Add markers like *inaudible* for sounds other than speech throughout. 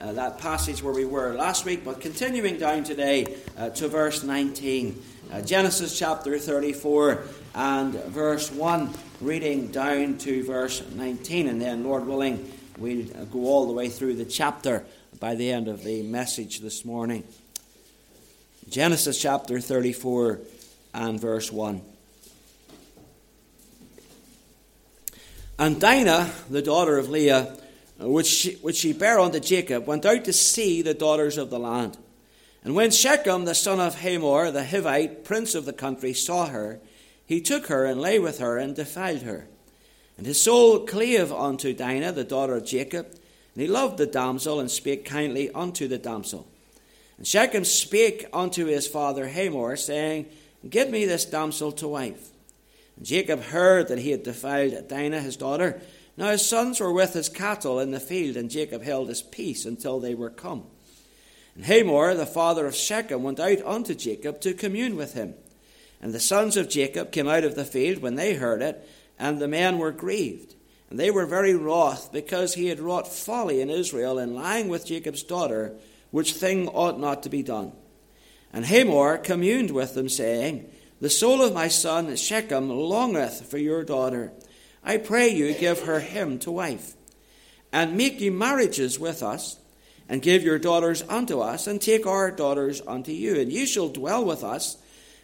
uh, that passage where we were last week, but continuing down today uh, to verse 19. Uh, Genesis chapter 34 and verse 1, reading down to verse 19, and then, Lord willing, we'll go all the way through the chapter by the end of the message this morning. Genesis chapter 34 and verse 1. And Dinah, the daughter of Leah, Uh, which she, which she bare unto Jacob, went out to see the daughters of the land. And when Shechem, the son of Hamor, the Hivite, prince of the country, saw her, he took her and lay with her and defiled her. And his soul clave unto Dinah, the daughter of Jacob, and he loved the damsel and spake kindly unto the damsel. And Shechem spake unto his father Hamor, saying, Give me this damsel to wife. And Jacob heard that he had defiled Dinah his daughter. Now his sons were with his cattle in the field, and Jacob held his peace until they were come. And Hamor, the father of Shechem, went out unto Jacob to commune with him. And the sons of Jacob came out of the field when they heard it, and the men were grieved. And they were very wroth, because he had wrought folly in Israel in lying with Jacob's daughter, which thing ought not to be done. And Hamor communed with them, saying, The soul of my son Shechem longeth for your daughter. I pray you, give her him to wife. And make ye marriages with us and give your daughters unto us, and take our daughters unto you. And ye shall dwell with us,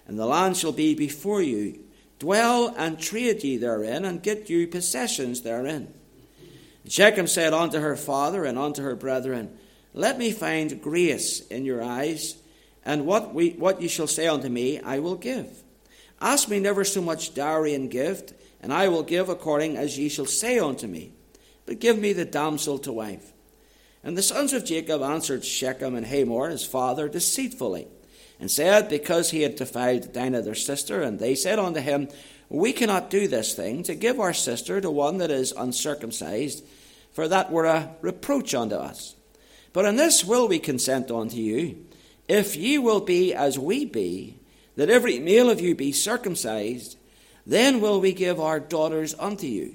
and the land shall be before you. Dwell and trade ye therein, and get you possessions therein. And Shechem said unto her father and unto her brethren, Let me find grace in your eyes, and what, we, what ye shall say unto me, I will give. Ask me never so much dowry and gift, and I will give according as ye shall say unto me. But give me the damsel to wife. And the sons of Jacob answered Shechem and Hamor, his father, deceitfully, and said, Because he had defiled Dinah their sister, and they said unto him, We cannot do this thing, to give our sister to one that is uncircumcised, for that were a reproach unto us. But in this will we consent unto you, if ye will be as we be, that every male of you be circumcised, then will we give our daughters unto you,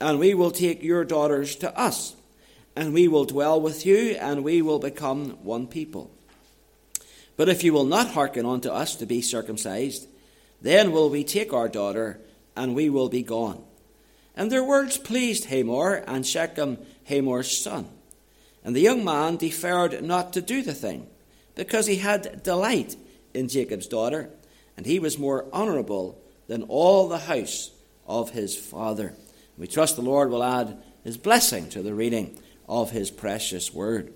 and we will take your daughters to us and we will dwell with you, and we will become one people. But if you will not hearken unto us to be circumcised, then will we take our daughter, and we will be gone. And their words pleased Hamor and Shechem, Hamor's son. And the young man deferred not to do the thing, because he had delight in Jacob's daughter, and he was more honourable than all the house of his father. We trust the Lord will add his blessing to the reading of his precious word.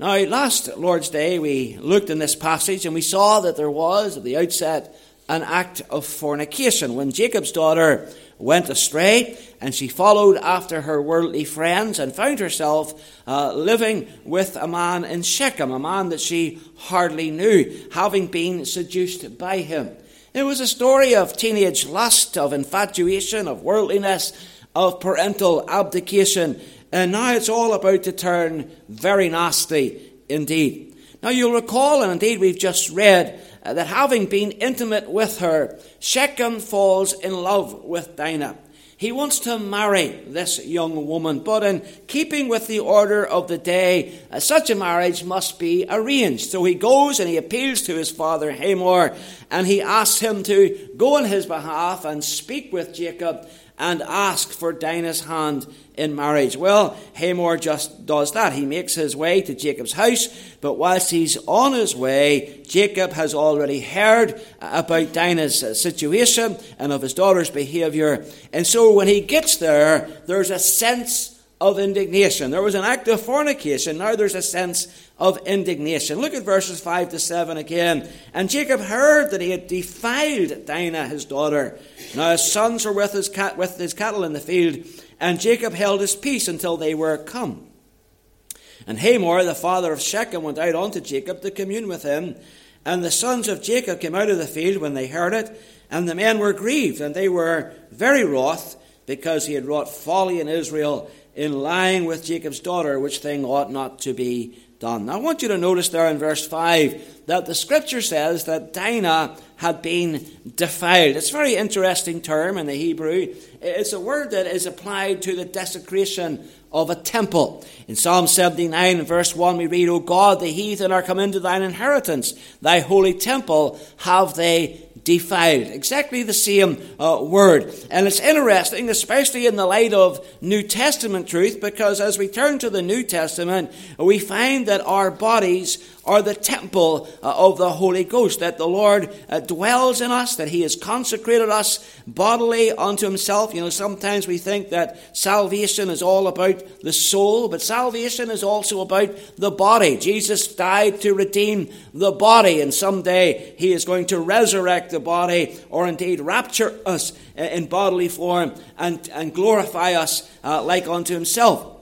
Now, last Lord's Day, we looked in this passage and we saw that there was, at the outset, an act of fornication when Jacob's daughter went astray and she followed after her worldly friends and found herself uh, living with a man in Shechem, a man that she hardly knew, having been seduced by him. It was a story of teenage lust, of infatuation, of worldliness, of parental abdication, and now it's all about to turn very nasty indeed. Now you'll recall, and indeed we've just read, uh, that having been intimate with her, Shechem falls in love with Dinah. He wants to marry this young woman, but in keeping with the order of the day, uh, such a marriage must be arranged. So he goes and he appeals to his father Hamor, and he asks him to go on his behalf and speak with Jacob and ask for Dinah's hand in marriage. Well, Hamor just does that. He makes his way to Jacob's house, but whilst he's on his way, Jacob has already heard about Dinah's situation and of his daughter's behavior. And so when he gets there, there's a sense of indignation. There was an act of fornication. Now there's a sense of indignation. Look at verses 5 to 7 again. And Jacob heard that he had defiled Dinah, his daughter. Now his sons were with his, cat, with his cattle in the field, and Jacob held his peace until they were come. And Hamor, the father of Shechem, went out unto Jacob to commune with him. And the sons of Jacob came out of the field when they heard it, and the men were grieved, and they were very wroth, because he had wrought folly in Israel in lying with Jacob's daughter, which thing ought not to be done. I want you to notice there in verse 5 that the scripture says that Dinah had been defiled. It's a very interesting term in the Hebrew. It's a word that is applied to the desecration of a temple. In Psalm 79 verse 1 we read, O God, the heathen are come into thine inheritance. Thy holy temple have they defiled. Exactly the same uh, word. And it's interesting, especially in the light of New Testament truth, because as we turn to the New Testament, we find that our bodies are the temple uh, of the Holy Ghost, that the Lord uh, dwells in us, that He has consecrated us bodily unto Himself. You know, sometimes we think that salvation is all about the soul, but salvation is also about the body. Jesus died to redeem the body, and someday He is going to resurrect the body, or indeed rapture us uh, in bodily form and, and glorify us uh, like unto Himself.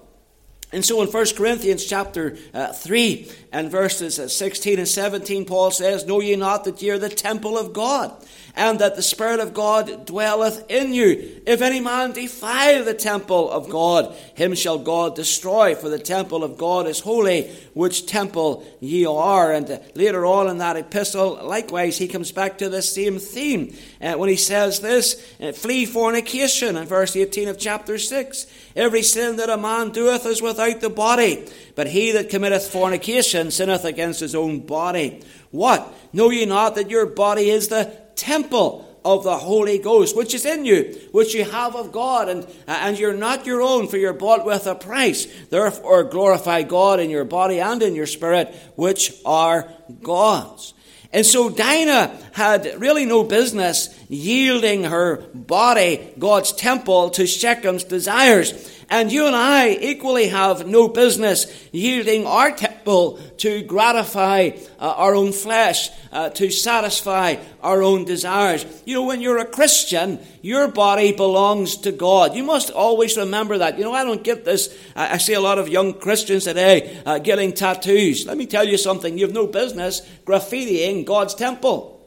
And so in 1 Corinthians chapter uh, 3 and verses uh, 16 and 17, Paul says, Know ye not that ye are the temple of God, and that the Spirit of God dwelleth in you. If any man defile the temple of God, him shall God destroy, for the temple of God is holy, which temple ye are. And later on in that epistle, likewise, he comes back to the same theme uh, when he says this uh, Flee fornication in verse 18 of chapter 6. Every sin that a man doeth is without the body, but he that committeth fornication sinneth against his own body. What? Know ye not that your body is the temple of the Holy Ghost, which is in you, which you have of God, and, uh, and you're not your own, for you're bought with a price. Therefore, glorify God in your body and in your spirit, which are God's. And so Dinah had really no business yielding her body, God's temple, to Shechem's desires. And you and I equally have no business yielding our to gratify uh, our own flesh, uh, to satisfy our own desires. You know, when you're a Christian, your body belongs to God. You must always remember that. You know, I don't get this. I, I see a lot of young Christians today uh, getting tattoos. Let me tell you something. You have no business graffitiing God's temple.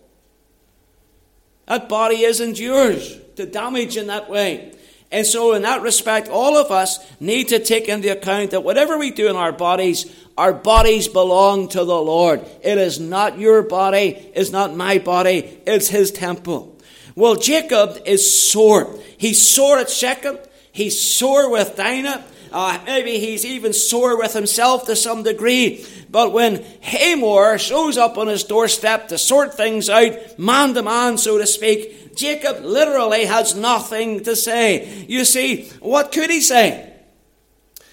That body isn't yours to damage in that way. And so, in that respect, all of us need to take into account that whatever we do in our bodies, our bodies belong to the Lord. It is not your body, it's not my body, it's His temple. Well, Jacob is sore. He's sore at Shechem, he's sore with Dinah. Uh, maybe he's even sore with himself to some degree. But when Hamor shows up on his doorstep to sort things out, man to man, so to speak, Jacob literally has nothing to say. You see, what could he say?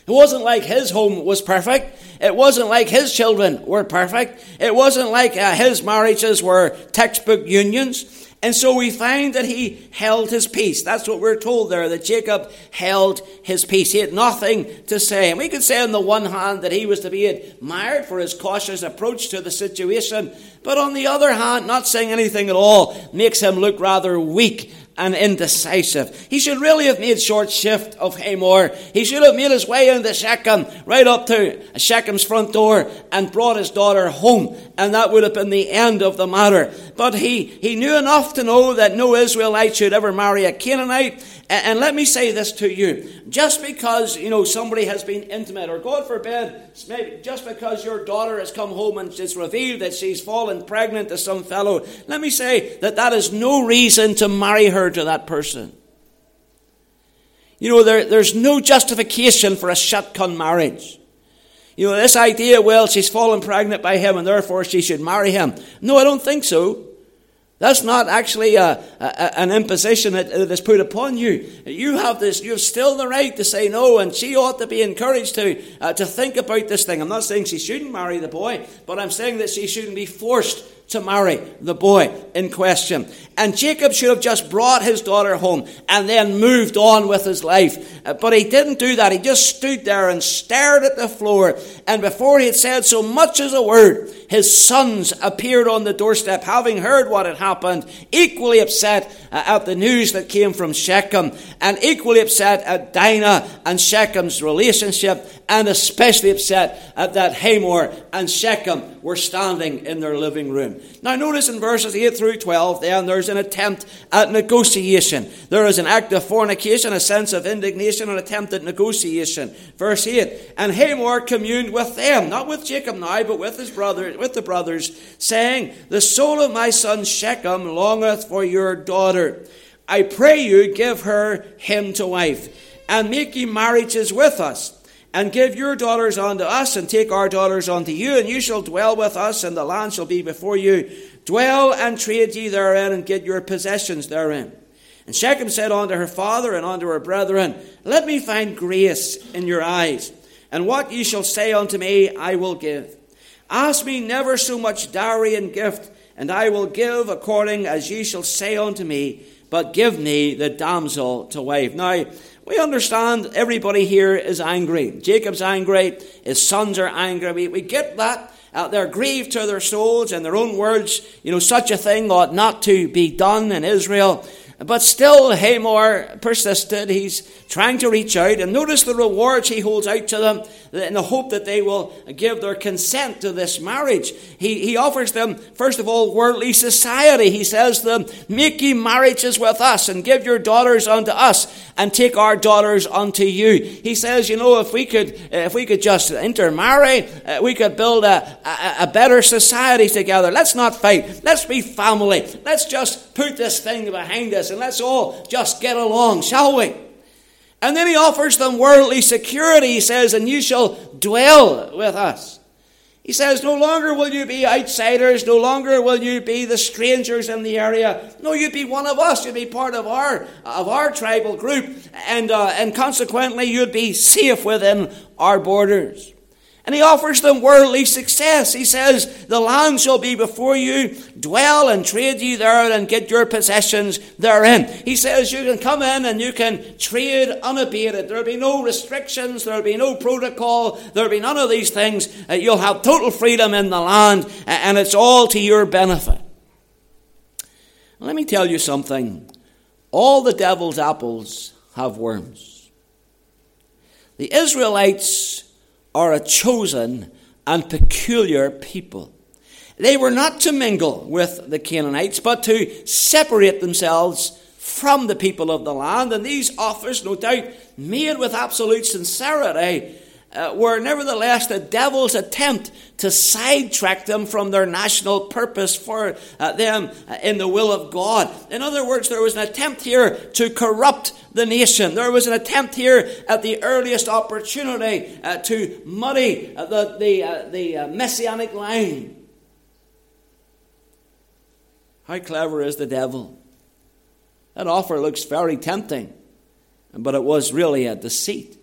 It wasn't like his home was perfect. It wasn't like his children were perfect. It wasn't like uh, his marriages were textbook unions. And so we find that he held his peace. That's what we're told there, that Jacob held his peace. He had nothing to say. And we could say on the one hand that he was to be admired for his cautious approach to the situation, but on the other hand, not saying anything at all makes him look rather weak and indecisive. He should really have made short shift of Hamor. He should have made his way into Shechem, right up to Shechem's front door, and brought his daughter home, and that would have been the end of the matter. But he, he knew enough to know that no Israelite should ever marry a Canaanite, and let me say this to you. Just because, you know, somebody has been intimate, or God forbid, maybe just because your daughter has come home and it's revealed that she's fallen pregnant to some fellow, let me say that that is no reason to marry her to that person. You know, there, there's no justification for a shotgun marriage. You know, this idea, well, she's fallen pregnant by him and therefore she should marry him. No, I don't think so. That's not actually a, a, an imposition that, that is put upon you. You have this, you have still the right to say no, and she ought to be encouraged to, uh, to think about this thing. I'm not saying she shouldn't marry the boy, but I'm saying that she shouldn't be forced to marry the boy in question. And Jacob should have just brought his daughter home and then moved on with his life. Uh, but he didn't do that. He just stood there and stared at the floor. And before he had said so much as a word, his sons appeared on the doorstep, having heard what had happened, equally upset uh, at the news that came from Shechem, and equally upset at Dinah and Shechem's relationship, and especially upset at that Hamor and Shechem were standing in their living room. Now, notice in verses 8 through 12, then there's an attempt at negotiation. There is an act of fornication, a sense of indignation, an attempt at negotiation. Verse 8 And Hamor communed with them, not with Jacob now, but with his brother, with the brothers, saying, The soul of my son Shechem longeth for your daughter. I pray you, give her him to wife, and make ye marriages with us and give your daughters unto us, and take our daughters unto you, and you shall dwell with us, and the land shall be before you. Dwell and trade ye therein, and get your possessions therein. And Shechem said unto her father and unto her brethren, Let me find grace in your eyes, and what ye shall say unto me, I will give. Ask me never so much dowry and gift, and I will give according as ye shall say unto me, but give me the damsel to wife. Now, we understand everybody here is angry. Jacob's angry, his sons are angry. We, we get that. Uh, they're grieved to their souls, in their own words, you know, such a thing ought not to be done in Israel. But still, Hamor persisted. He's trying to reach out. And notice the rewards he holds out to them in the hope that they will give their consent to this marriage. He, he offers them, first of all, worldly society. He says to them, Make ye marriages with us and give your daughters unto us and take our daughters unto you. He says, you know, if we could, if we could just intermarry, uh, we could build a, a, a better society together. Let's not fight. Let's be family. Let's just put this thing behind us and let's all just get along, shall we? And then he offers them worldly security. He says, and you shall dwell with us. He says, No longer will you be outsiders, no longer will you be the strangers in the area. No, you'd be one of us, you'd be part of our, of our tribal group, and, uh, and consequently you'd be safe within our borders. And he offers them worldly success. He says, The land shall be before you, dwell and trade ye there and get your possessions therein. He says, You can come in and you can trade unabated. There'll be no restrictions, there'll be no protocol, there'll be none of these things. Uh, you'll have total freedom in the land, and it's all to your benefit. Let me tell you something all the devil's apples have worms. The Israelites are a chosen and peculiar people. They were not to mingle with the Canaanites, but to separate themselves from the people of the land. And these offers, no doubt, made with absolute sincerity, uh, were nevertheless the devil's attempt to sidetrack them from their national purpose for uh, them uh, in the will of God. In other words, there was an attempt here to corrupt the nation. There was an attempt here at the earliest opportunity uh, to muddy uh, the, the, uh, the messianic line. How clever is the devil? That offer looks very tempting, but it was really a deceit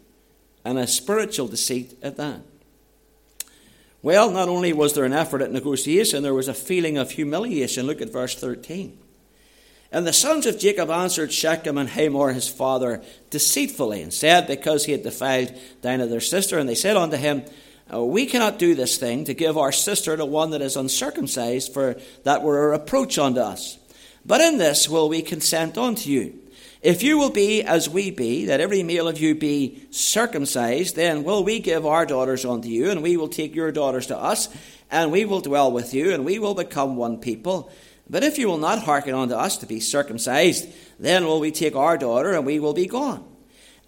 and a spiritual deceit at that. Well, not only was there an effort at negotiation, there was a feeling of humiliation. Look at verse 13. And the sons of Jacob answered Shechem and Hamor his father deceitfully, and said, Because he had defiled Dinah their sister, and they said unto him, uh, We cannot do this thing to give our sister to one that is uncircumcised, for that were a reproach unto us. But in this will we consent unto you. If you will be as we be, that every male of you be circumcised, then will we give our daughters unto you, and we will take your daughters to us, and we will dwell with you, and we will become one people. But if you will not hearken unto us to be circumcised, then will we take our daughter, and we will be gone.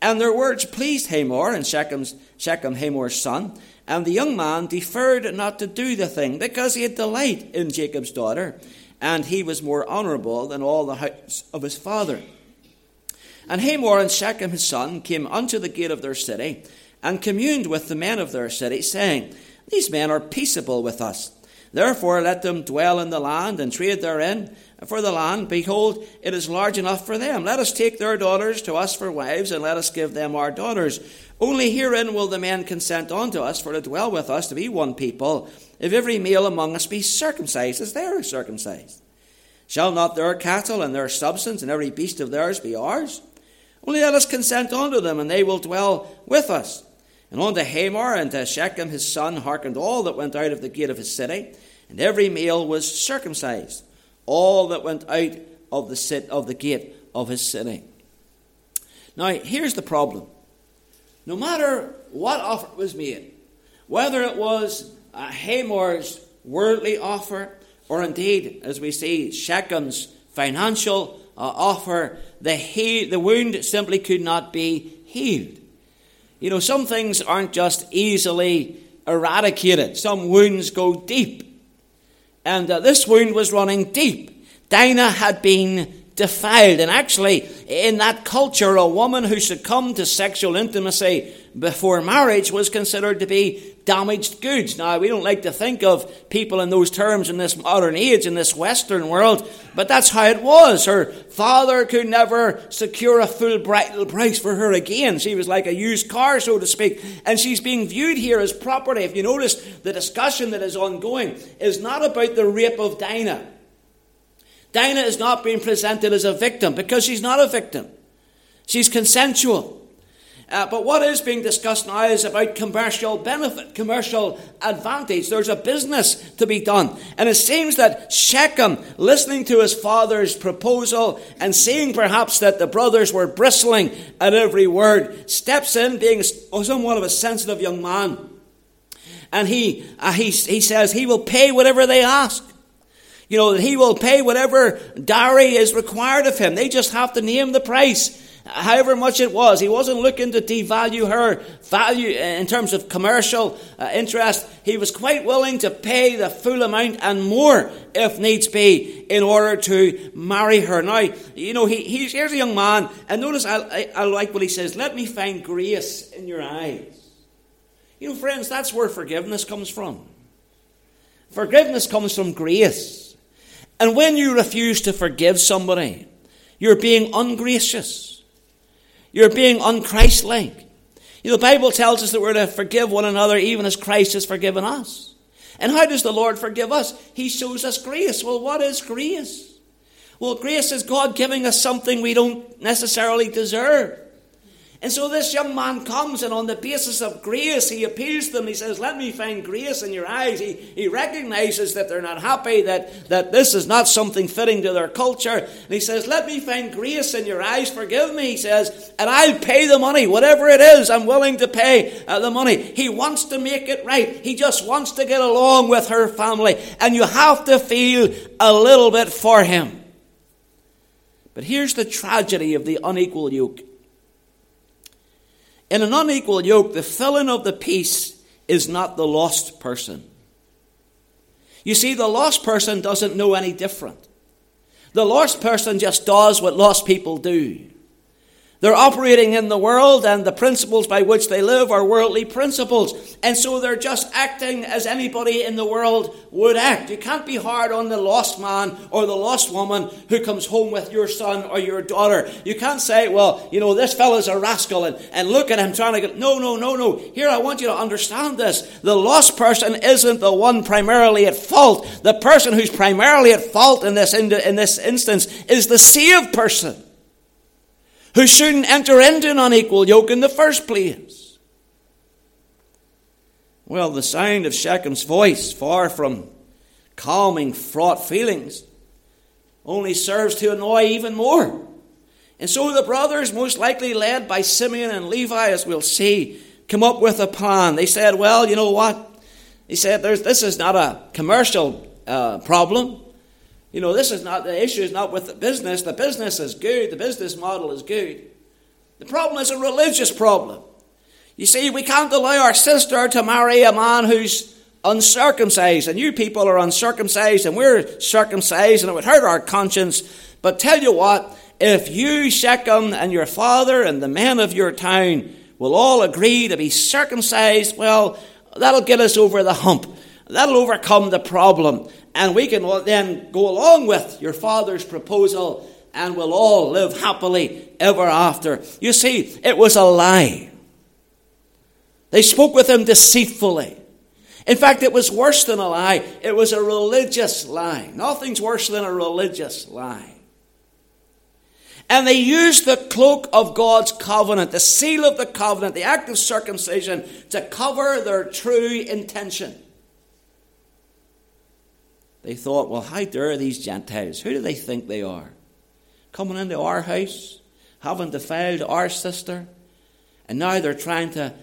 And their words pleased Hamor and Shechem's, Shechem, Hamor's son, and the young man deferred not to do the thing, because he had delight in Jacob's daughter, and he was more honourable than all the house of his father. And Hamor and Shechem his son came unto the gate of their city, and communed with the men of their city, saying, These men are peaceable with us. Therefore let them dwell in the land and trade therein. For the land, behold, it is large enough for them. Let us take their daughters to us for wives, and let us give them our daughters. Only herein will the men consent unto us for to dwell with us to be one people, if every male among us be circumcised as they are circumcised. Shall not their cattle and their substance and every beast of theirs be ours? Only let us consent unto them, and they will dwell with us. And unto Hamor and to Shechem his son hearkened all that went out of the gate of his city, and every male was circumcised, all that went out of the, sit, of the gate of his city. Now, here's the problem. No matter what offer was made, whether it was Hamor's worldly offer, or indeed, as we see, Shechem's financial offer, the, he- the wound simply could not be healed. You know, some things aren't just easily eradicated, some wounds go deep. And uh, this wound was running deep. Dinah had been defiled. And actually, in that culture, a woman who succumbed to sexual intimacy before marriage was considered to be damaged goods. Now, we don't like to think of people in those terms in this modern age, in this Western world, but that's how it was. Her father could never secure a full bridal price for her again. She was like a used car, so to speak, and she's being viewed here as property. If you notice, the discussion that is ongoing is not about the rape of Dinah. Dinah is not being presented as a victim because she's not a victim. She's consensual. Uh, but what is being discussed now is about commercial benefit, commercial advantage. There's a business to be done. And it seems that Shechem, listening to his father's proposal and seeing perhaps that the brothers were bristling at every word, steps in, being somewhat of a sensitive young man. And he, uh, he, he says he will pay whatever they ask. You know, that he will pay whatever dowry is required of him. They just have to name the price however much it was. He wasn't looking to devalue her value in terms of commercial uh, interest. He was quite willing to pay the full amount and more, if needs be, in order to marry her. Now, you know, he, he's, here's a young man, and notice I, I, I like what he says let me find grace in your eyes. You know, friends, that's where forgiveness comes from. Forgiveness comes from grace. And when you refuse to forgive somebody, you're being ungracious. You're being unchristlike. You know, the Bible tells us that we're to forgive one another even as Christ has forgiven us. And how does the Lord forgive us? He shows us grace. Well, what is grace? Well, grace is God giving us something we don't necessarily deserve. And so this young man comes, and on the basis of grace, he appeals to them. He says, Let me find grace in your eyes. He, he recognizes that they're not happy, that, that this is not something fitting to their culture. And he says, Let me find grace in your eyes. Forgive me, he says, and I'll pay the money. Whatever it is, I'm willing to pay uh, the money. He wants to make it right. He just wants to get along with her family. And you have to feel a little bit for him. But here's the tragedy of the unequal yoke. In an unequal yoke, the filling of the piece is not the lost person. You see, the lost person doesn't know any different. The lost person just does what lost people do. They're operating in the world, and the principles by which they live are worldly principles. And so they're just acting as anybody in the world would act. You can't be hard on the lost man or the lost woman who comes home with your son or your daughter. You can't say, well, you know, this fellow's a rascal and, and look at him trying to get. No, no, no, no. Here, I want you to understand this. The lost person isn't the one primarily at fault. The person who's primarily at fault in this, in in this instance is the saved person who shouldn't enter into an unequal yoke in the first place. Well, the sound of Shechem's voice, far from calming fraught feelings, only serves to annoy even more. And so the brothers, most likely led by Simeon and Levi, as we'll see, come up with a plan. They said, Well, you know what? He said, This is not a commercial uh, problem. You know, this is not the issue is not with the business. The business is good, the business model is good. The problem is a religious problem. You see, we can't allow our sister to marry a man who's uncircumcised, and you people are uncircumcised, and we're circumcised, and it would hurt our conscience. But tell you what, if you, Shechem, and your father, and the men of your town will all agree to be circumcised, well, that'll get us over the hump. That'll overcome the problem and we can then go along with your father's proposal and we'll all live happily ever after. You see, it was a lie. They spoke with him deceitfully. In fact, it was worse than a lie. It was a religious lie. Nothing's worse than a religious lie. And they used the cloak of God's covenant, the seal of the covenant, the act of circumcision, to cover their true intention. They thought, well, how dare these Gentiles? Who do they think they are? Coming into our house, having defiled our sister, and now they're trying to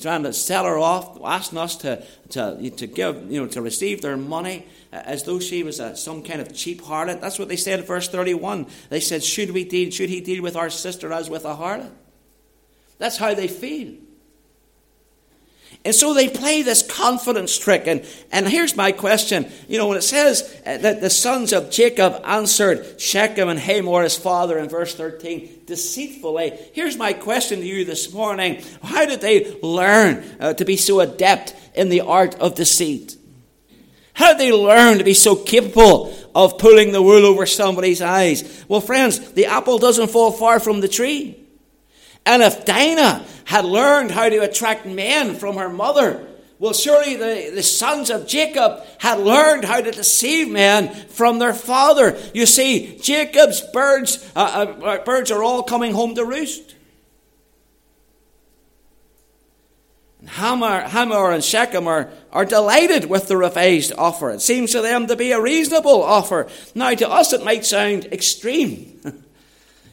trying to sell her off, asking us to, to, to give, you know, to receive their money as though she was a, some kind of cheap harlot. That's what they said in verse 31. They said, should we deal, should he deal with our sister as with a harlot? That's how they feel. And so they play this confidence trick. And, and here's my question. You know, when it says uh, that the sons of Jacob answered Shechem and Hamor, his father, in verse 13, deceitfully, here's my question to you this morning. How did they learn uh, to be so adept in the art of deceit? How did they learn to be so capable of pulling the wool over somebody's eyes? Well, friends, the apple doesn't fall far from the tree. And if Dinah had learned how to attract men from her mother, well, surely the, the sons of Jacob had learned how to deceive men from their father. You see, Jacob's birds, uh, uh, uh birds are all coming home to roost. Hamor, Hamor and Shechem are, are delighted with the revised offer. It seems to them to be a reasonable offer. Now, to us, it might sound extreme. *laughs*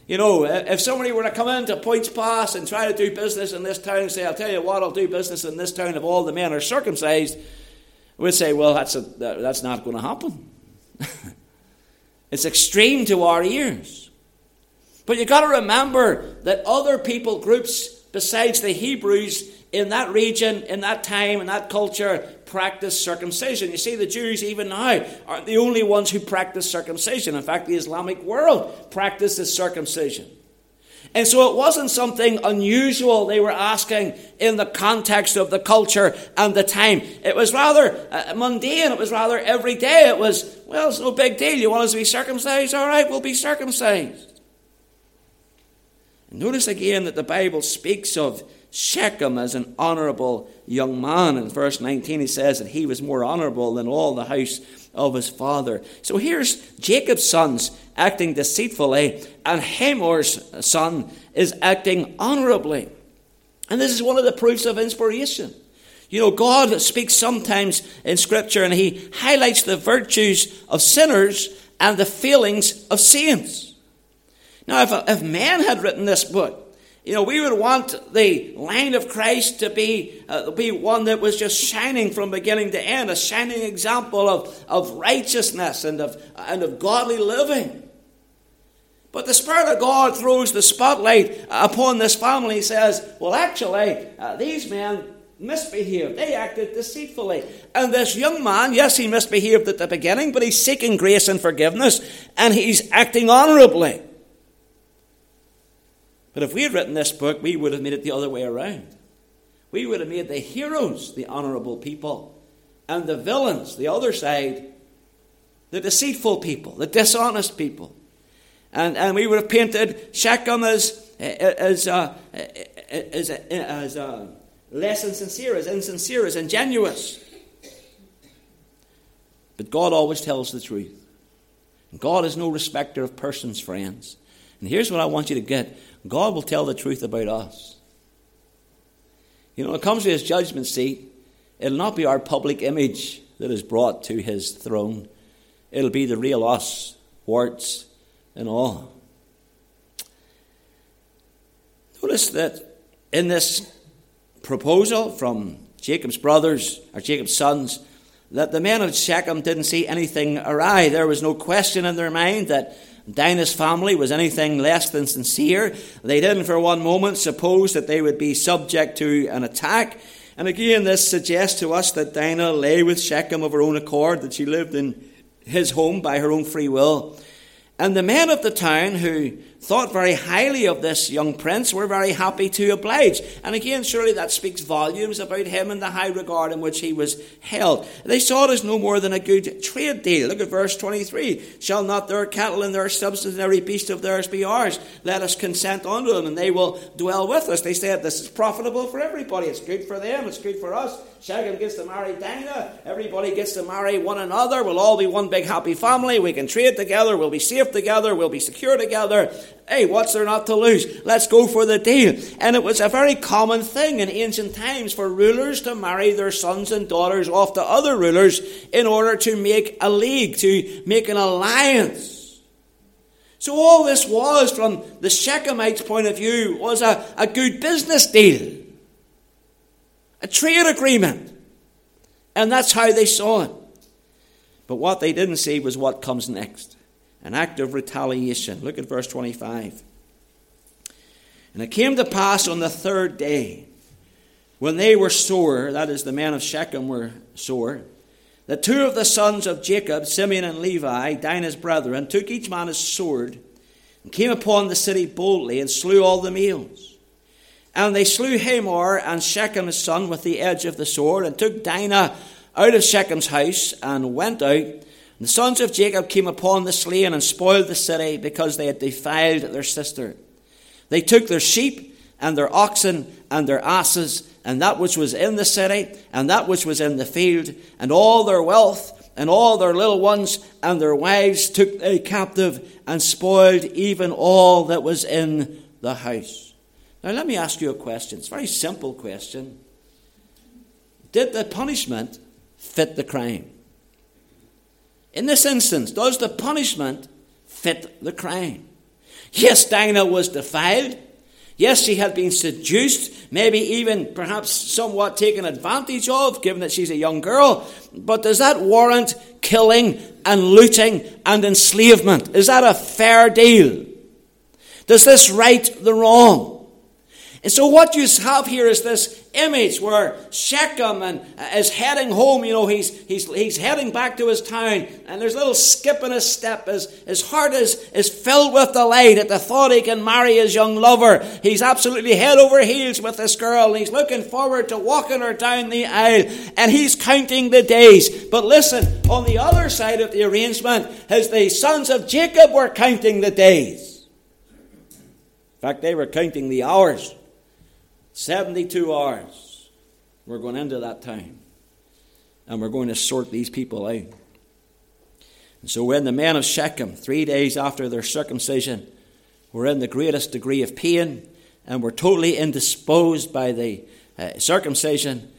you know, if somebody were to come into Points Pass and try to do business in this town and say, I'll tell you what, I'll do business in this town if all the men are circumcised, we'd say, well, that's, a, that's not going to happen. *laughs* it's extreme to our ears. But you've got to remember that other people groups besides the Hebrews in that region, in that time, in that culture, practice circumcision. You see, the Jews, even now, aren't the only ones who practice circumcision. In fact, the Islamic world practices circumcision. And so it wasn't something unusual they were asking in the context of the culture and the time. It was rather uh, mundane. It was rather everyday. It was, well, it's no big deal. You want us to be circumcised? All right, we'll be circumcised. Notice again that the Bible speaks of Shechem as an honorable young man. In verse 19, he says that he was more honorable than all the house of his father. So here's Jacob's sons acting deceitfully, and Hamor's son is acting honorably. And this is one of the proofs of inspiration. You know, God speaks sometimes in Scripture and He highlights the virtues of sinners and the failings of saints. Now, if, if man had written this book, you know, we would want the line of Christ to be, uh, be one that was just shining from beginning to end, a shining example of, of righteousness and of, and of godly living. But the Spirit of God throws the spotlight upon this family. He says, Well, actually, uh, these men misbehaved. They acted deceitfully. And this young man, yes, he misbehaved at the beginning, but he's seeking grace and forgiveness, and he's acting honorably. But if we had written this book, we would have made it the other way around. We would have made the heroes the honourable people, and the villains, the other side, the deceitful people, the dishonest people. And, and we would have painted Shechem as, as, uh, as, as uh, less insincere, as insincere, as ingenuous. But God always tells the truth. God is no respecter of persons, friends. And here's what I want you to get God will tell the truth about us. You know, when it comes to his judgment seat, it'll not be our public image that is brought to his throne, it'll be the real us, warts and all. Notice that in this proposal from Jacob's brothers, or Jacob's sons, that the men of Shechem didn't see anything awry. There was no question in their mind that Dinah's family was anything less than sincere. They didn't for one moment suppose that they would be subject to an attack. And again, this suggests to us that Dinah lay with Shechem of her own accord, that she lived in his home by her own free will. And the men of the town who thought very highly of this young prince were very happy to oblige. And again, surely that speaks volumes about him and the high regard in which he was held. They saw it as no more than a good trade deal. Look at verse 23. Shall not their cattle and their substance and every beast of theirs be ours? Let us consent unto them, and they will dwell with us. They said this is profitable for everybody. It's good for them, it's good for us. Shechem gets to marry Dinah. Everybody gets to marry one another. We'll all be one big happy family. We can trade together. We'll be safe together. We'll be secure together. Hey, what's there not to lose? Let's go for the deal. And it was a very common thing in ancient times for rulers to marry their sons and daughters off to other rulers in order to make a league, to make an alliance. So all this was, from the Shechemites' point of view, was a, a good business deal. A trade agreement. And that's how they saw it. But what they didn't see was what comes next an act of retaliation. Look at verse 25. And it came to pass on the third day when they were sore, that is, the men of Shechem were sore, that two of the sons of Jacob, Simeon and Levi, Dinah's brethren, took each man his sword and came upon the city boldly and slew all the males. And they slew Hamor and Shechem his son with the edge of the sword and took Dinah out of Shechem's house and went out. And the sons of Jacob came upon the slain and spoiled the city because they had defiled their sister. They took their sheep and their oxen and their asses and that which was in the city, and that which was in the field, and all their wealth, and all their little ones, and their wives took they captive, and spoiled even all that was in the house. Now, let me ask you a question. It's a very simple question. Did the punishment fit the crime? In this instance, does the punishment fit the crime? Yes, Dinah was defiled. Yes, she had been seduced, maybe even perhaps somewhat taken advantage of, given that she's a young girl. But does that warrant killing and looting and enslavement? Is that a fair deal? Does this right the wrong? And so what you have here is this image where Shechem and, uh, is heading home. You know, he's, he's, he's heading back to his town, and there's a little skip in his step. His, his heart is, is filled with delight at the thought he can marry his young lover. He's absolutely head over heels with this girl, and he's looking forward to walking her down the aisle, and he's counting the days. But listen, on the other side of the arrangement, as the sons of Jacob were counting the days. In fact, they were counting the hours. 72 hours. We're going into that time. And we're going to sort these people out. And so when the men of Shechem, three days after their circumcision, were in the greatest degree of pain and were totally indisposed by the uh, circumcision,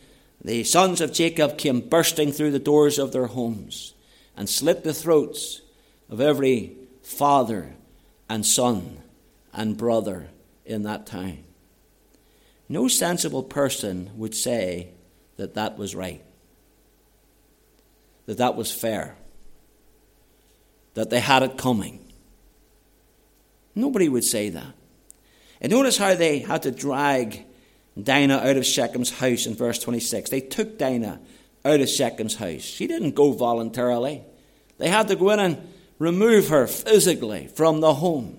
the sons of Jacob came bursting through the doors of their homes and slit the throats of every father and son and brother in that time. No sensible person would say that that was right, that that was fair, that they had it coming. Nobody would say that. And notice how they had to drag Dinah out of Shechem's house in verse 26. They took Dinah out of Shechem's house. She didn't go voluntarily. They had to go in and remove her physically from the home.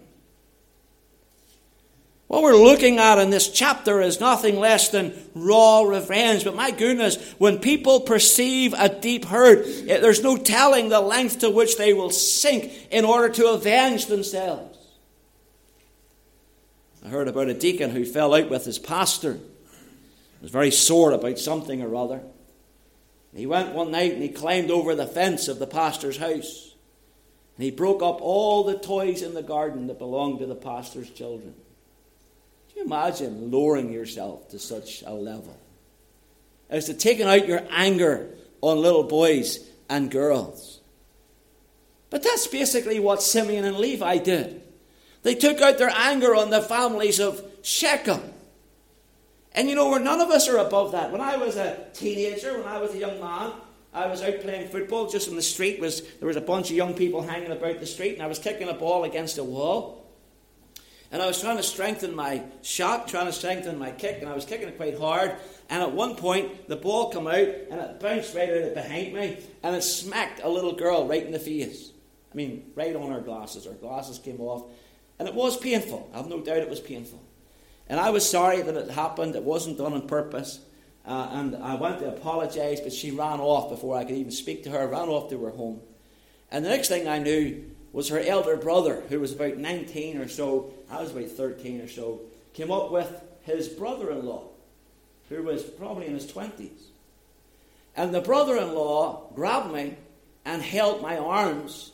What we're looking at in this chapter is nothing less than raw revenge. But my goodness, when people perceive a deep hurt, eh, there's no telling the length to which they will sink in order to avenge themselves. I heard about a deacon who fell out with his pastor. He was very sore about something or other. He went one night and he climbed over the fence of the pastor's house. And he broke up all the toys in the garden that belonged to the pastor's children you imagine lowering yourself to such a level? As to taking out your anger on little boys and girls. But that's basically what Simeon and Levi did. They took out their anger on the families of Shechem. And you know, where none of us are above that. When I was a teenager, when I was a young man, I was out playing football just in the street. Was there was a bunch of young people hanging about the street, and I was kicking a ball against a wall. And I was trying to strengthen my shot, trying to strengthen my kick, and I was kicking it quite hard. And at one point, the ball came out and it bounced right out behind me, and it smacked a little girl right in the face. I mean, right on her glasses. Her glasses came off, and it was painful. I have no doubt it was painful. And I was sorry that it happened. It wasn't done on purpose. Uh, and I went to apologize, but she ran off before I could even speak to her, ran off to her home. And the next thing I knew, was her elder brother, who was about 19 or so, I was about 13 or so, came up with his brother in law, who was probably in his 20s. And the brother in law grabbed me and held my arms,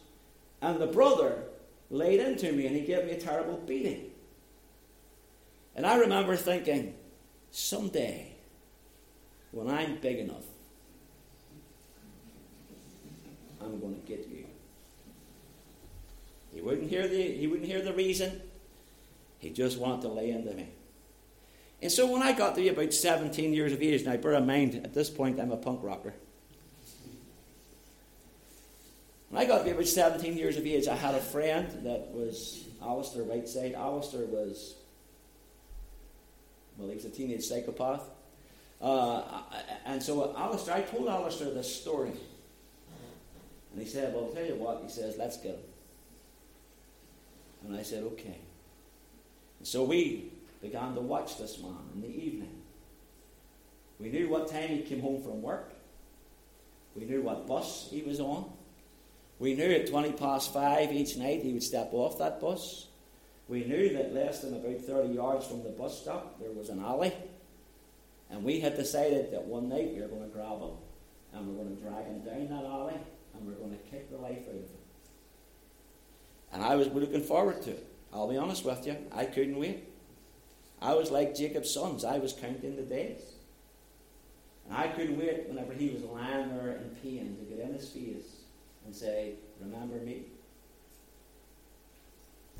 and the brother laid into me and he gave me a terrible beating. And I remember thinking, someday, when I'm big enough, I'm going to get you. He wouldn't hear the, he wouldn't hear the reason. He just wanted to lay into me. And so when I got to be about 17 years of age, now bear in mind, at this point I'm a punk rocker. When I got to be about 17 years of age, I had a friend that was Alistair Whiteside. Alistair was, well, he was a teenage psychopath. Uh, and so Alistair, I told Alistair this story. And he said, Well, I'll tell you what. He says, Let's go. And I said, Okay. And so we began to watch this man in the evening. We knew what time he came home from work. We knew what bus he was on. We knew at 20 past 5 each night he would step off that bus. We knew that less than about 30 yards from the bus stop there was an alley. And we had decided that one night we were going to grab him and we're going to drag him down that alley and we're going to kick the life out of him. And I was looking forward to it. I'll be honest with you, I couldn't wait. I was like Jacob's sons, I was counting the days. And I couldn't wait whenever he was lying there in pain to get in his face and say, Remember me.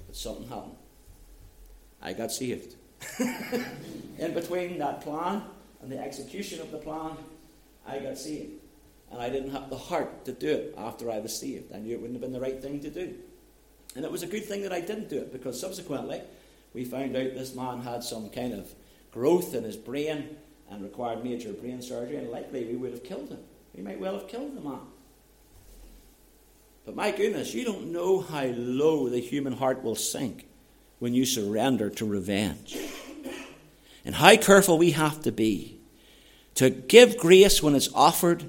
But something happened. I got saved. *laughs* in between that plan and the execution of the plan, I got saved. And I didn't have the heart to do it after I was saved. I knew it wouldn't have been the right thing to do. And it was a good thing that I didn't do it because subsequently we found out this man had some kind of growth in his brain and required major brain surgery, and likely we would have killed him. We might well have killed the man. But my goodness, you don't know how low the human heart will sink when you surrender to revenge. And how careful we have to be to give grace when it's offered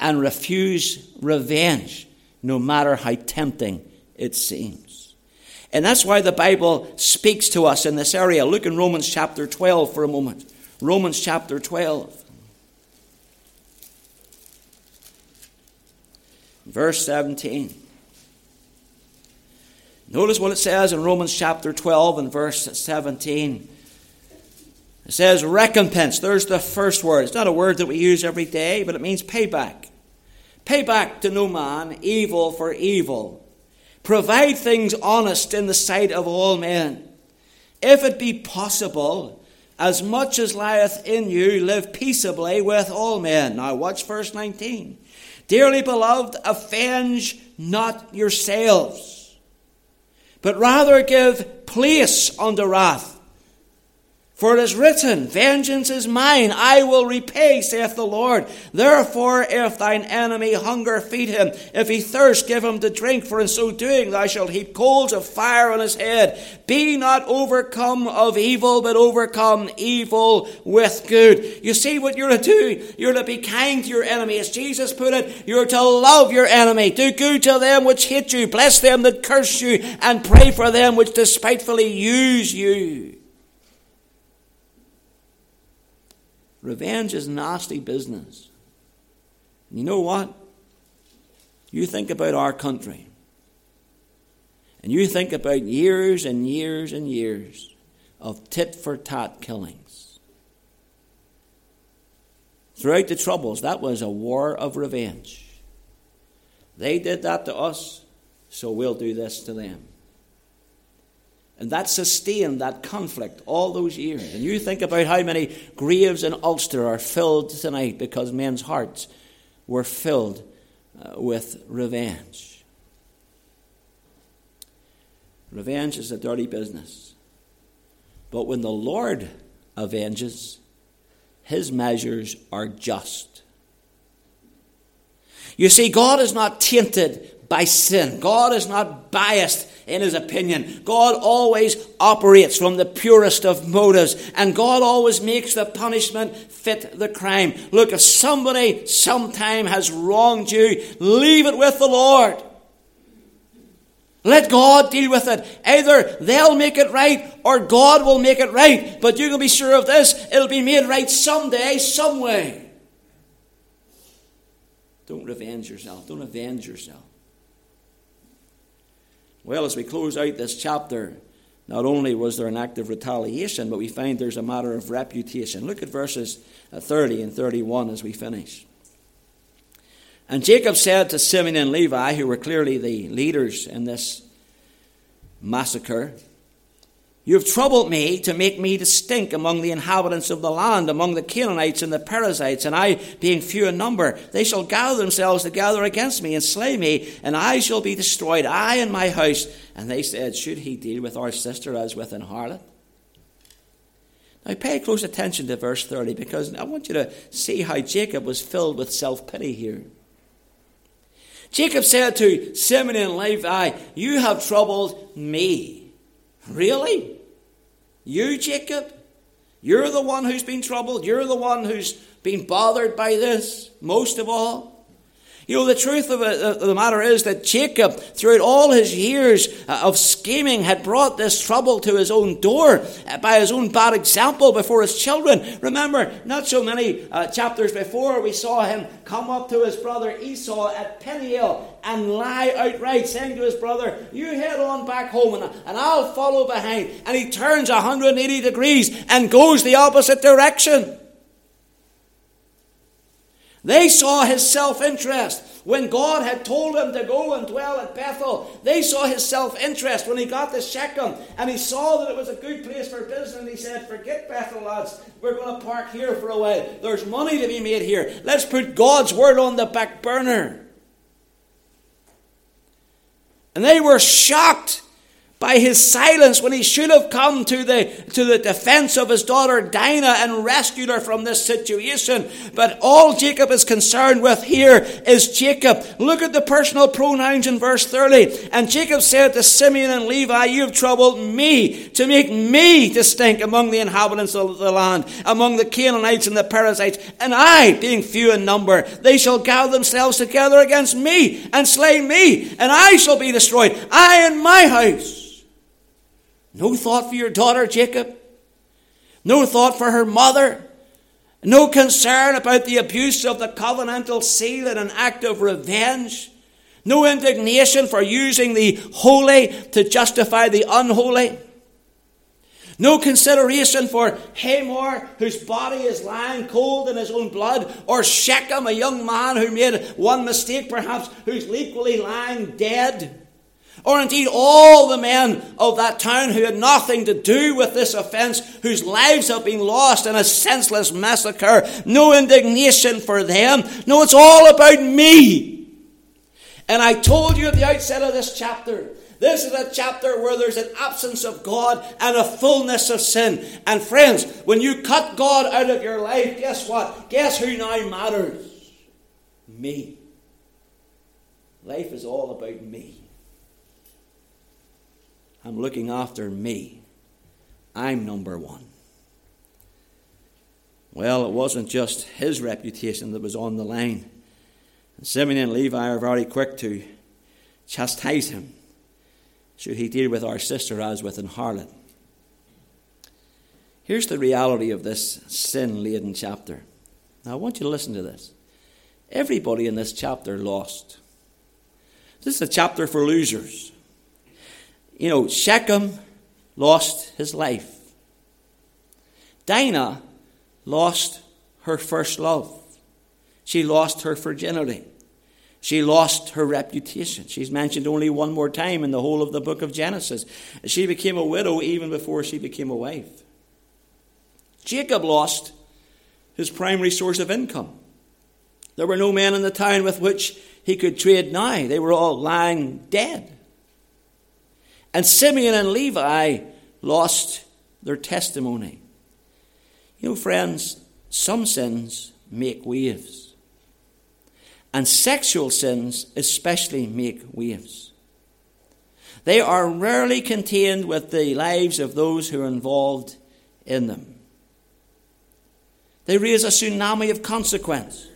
and refuse revenge, no matter how tempting it seems. And that's why the Bible speaks to us in this area. Look in Romans chapter 12 for a moment. Romans chapter 12. Verse 17. Notice what it says in Romans chapter 12 and verse 17. It says recompense. There's the first word. It's not a word that we use every day, but it means payback. Payback to no man evil for evil. Provide things honest in the sight of all men. If it be possible, as much as lieth in you, live peaceably with all men. Now, watch verse 19. Dearly beloved, avenge not yourselves, but rather give place unto wrath. For it is written, Vengeance is mine, I will repay, saith the Lord. Therefore, if thine enemy hunger, feed him. If he thirst, give him to drink, for in so doing thou shalt heap coals of fire on his head. Be not overcome of evil, but overcome evil with good. You see what you're to do? You're to be kind to your enemy. As Jesus put it, you're to love your enemy. Do good to them which hate you. Bless them that curse you. And pray for them which despitefully use you. Revenge is nasty business. And you know what? You think about our country, and you think about years and years and years of tit for tat killings. Throughout the Troubles, that was a war of revenge. They did that to us, so we'll do this to them. And that sustained that conflict all those years. And you think about how many graves in Ulster are filled tonight because men's hearts were filled uh, with revenge. Revenge is a dirty business. But when the Lord avenges, his measures are just. You see, God is not tainted by sin. God is not biased in his opinion. God always operates from the purest of motives, and God always makes the punishment fit the crime. Look, if somebody sometime has wronged you, leave it with the Lord. Let God deal with it. Either they'll make it right or God will make it right. But you can be sure of this it'll be made right someday, some way. Don't revenge yourself. Don't avenge yourself. Well, as we close out this chapter, not only was there an act of retaliation, but we find there's a matter of reputation. Look at verses uh, 30 and 31 as we finish. And Jacob said to Simeon and Levi, who were clearly the leaders in this massacre, you have troubled me to make me to stink among the inhabitants of the land, among the Canaanites and the Perizzites, and I, being few in number, they shall gather themselves together against me and slay me, and I shall be destroyed, I and my house. And they said, Should he deal with our sister as with an harlot? Now pay close attention to verse 30 because I want you to see how Jacob was filled with self pity here. Jacob said to Simeon and Levi, You have troubled me. Really? You, Jacob? You're the one who's been troubled. You're the one who's been bothered by this most of all. You know, the truth of, it, of the matter is that Jacob, throughout all his years uh, of scheming, had brought this trouble to his own door uh, by his own bad example before his children. Remember, not so many uh, chapters before, we saw him come up to his brother Esau at Peniel and lie outright, saying to his brother, You head on back home and I'll follow behind. And he turns 180 degrees and goes the opposite direction. They saw his self interest. When God had told him to go and dwell at Bethel, they saw his self interest. When he got to Shechem and he saw that it was a good place for business, And he said, Forget Bethel, lads. We're going to park here for a while. There's money to be made here. Let's put God's word on the back burner. And they were shocked by his silence when he should have come to the, to the defense of his daughter Dinah and rescued her from this situation. But all Jacob is concerned with here is Jacob. Look at the personal pronouns in verse 30. And Jacob said to Simeon and Levi, You have troubled me to make me to stink among the inhabitants of the land, among the Canaanites and the Perizzites. And I, being few in number, they shall gather themselves together against me and slay me, and I shall be destroyed, I and my house. No thought for your daughter, Jacob. No thought for her mother. No concern about the abuse of the covenantal seal in an act of revenge. No indignation for using the holy to justify the unholy. No consideration for Hamor, whose body is lying cold in his own blood, or Shechem, a young man who made one mistake perhaps, who's equally lying dead or indeed all the men of that town who had nothing to do with this offence, whose lives have been lost in a senseless massacre. No indignation for them. No, it's all about me. And I told you at the outset of this chapter, this is a chapter where there's an absence of God and a fullness of sin. And friends, when you cut God out of your life, guess what? Guess who now matters? Me. Life is all about me. I'm looking after me. I'm number one. Well, it wasn't just his reputation that was on the line. And Simeon and Levi are very quick to chastise him, should he deal with our sister as with an harlot. Here's the reality of this sin laden chapter. Now, I want you to listen to this. Everybody in this chapter lost. This is a chapter for losers you know, Shechem lost his life. Dinah lost her first love. She lost her virginity. She lost her reputation. She's mentioned only one more time in the whole of the book of Genesis. She became a widow even before she became a wife. Jacob lost his primary source of income. There were no men in the town with which he could trade now. They were all lying dead. And Simeon and Levi lost their testimony. You know, friends, some sins make waves. And sexual sins especially make waves. They are rarely contained with the lives of those who are involved in them. They raise a tsunami of consequence.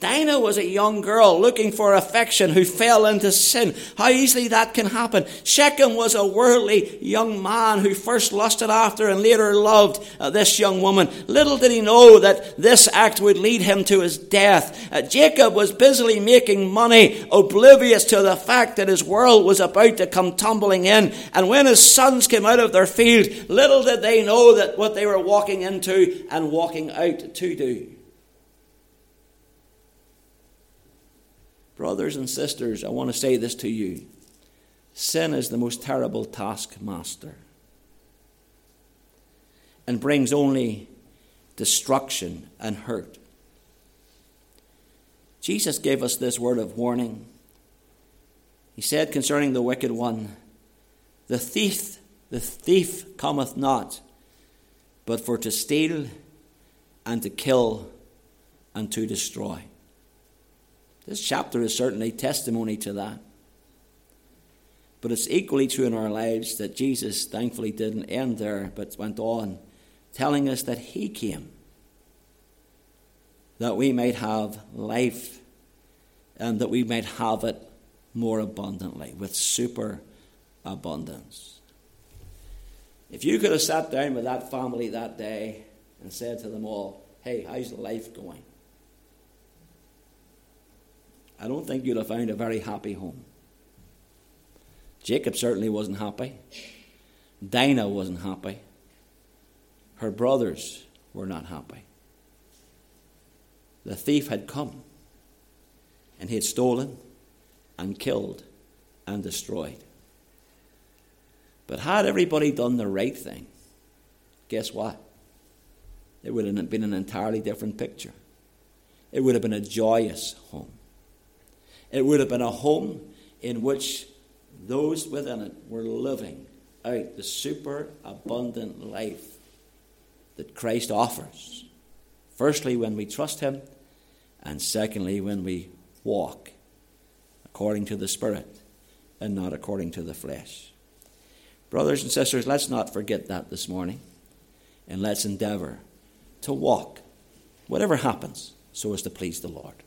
Dinah was a young girl looking for affection who fell into sin. How easily that can happen. Shechem was a worldly young man who first lusted after and later loved uh, this young woman. Little did he know that this act would lead him to his death. Uh, Jacob was busily making money, oblivious to the fact that his world was about to come tumbling in. And when his sons came out of their field, little did they know that what they were walking into and walking out to do. Brothers and sisters, I want to say this to you. Sin is the most terrible taskmaster and brings only destruction and hurt. Jesus gave us this word of warning. He said concerning the wicked one, the thief, the thief cometh not, but for to steal and to kill and to destroy. This chapter is certainly testimony to that. But it's equally true in our lives that Jesus thankfully didn't end there, but went on telling us that He came that we might have life and that we might have it more abundantly, with super abundance. If you could have sat down with that family that day and said to them all, Hey, how's life going? I don't think have found a very happy home. Jacob certainly wasn't happy. Dinah wasn't happy. Her brothers were not happy. The thief had come and he had stolen and killed and destroyed. But had everybody done the right thing, guess what? It would have been an entirely different picture. It would have been a joyous home. It would have been a home in which those within it were living out the superabundant life that Christ offers. Firstly, when we trust Him, and secondly, when we walk according to the Spirit and not according to the flesh. Brothers and sisters, let's not forget that this morning, and let's endeavor to walk, whatever happens, so as to please the Lord.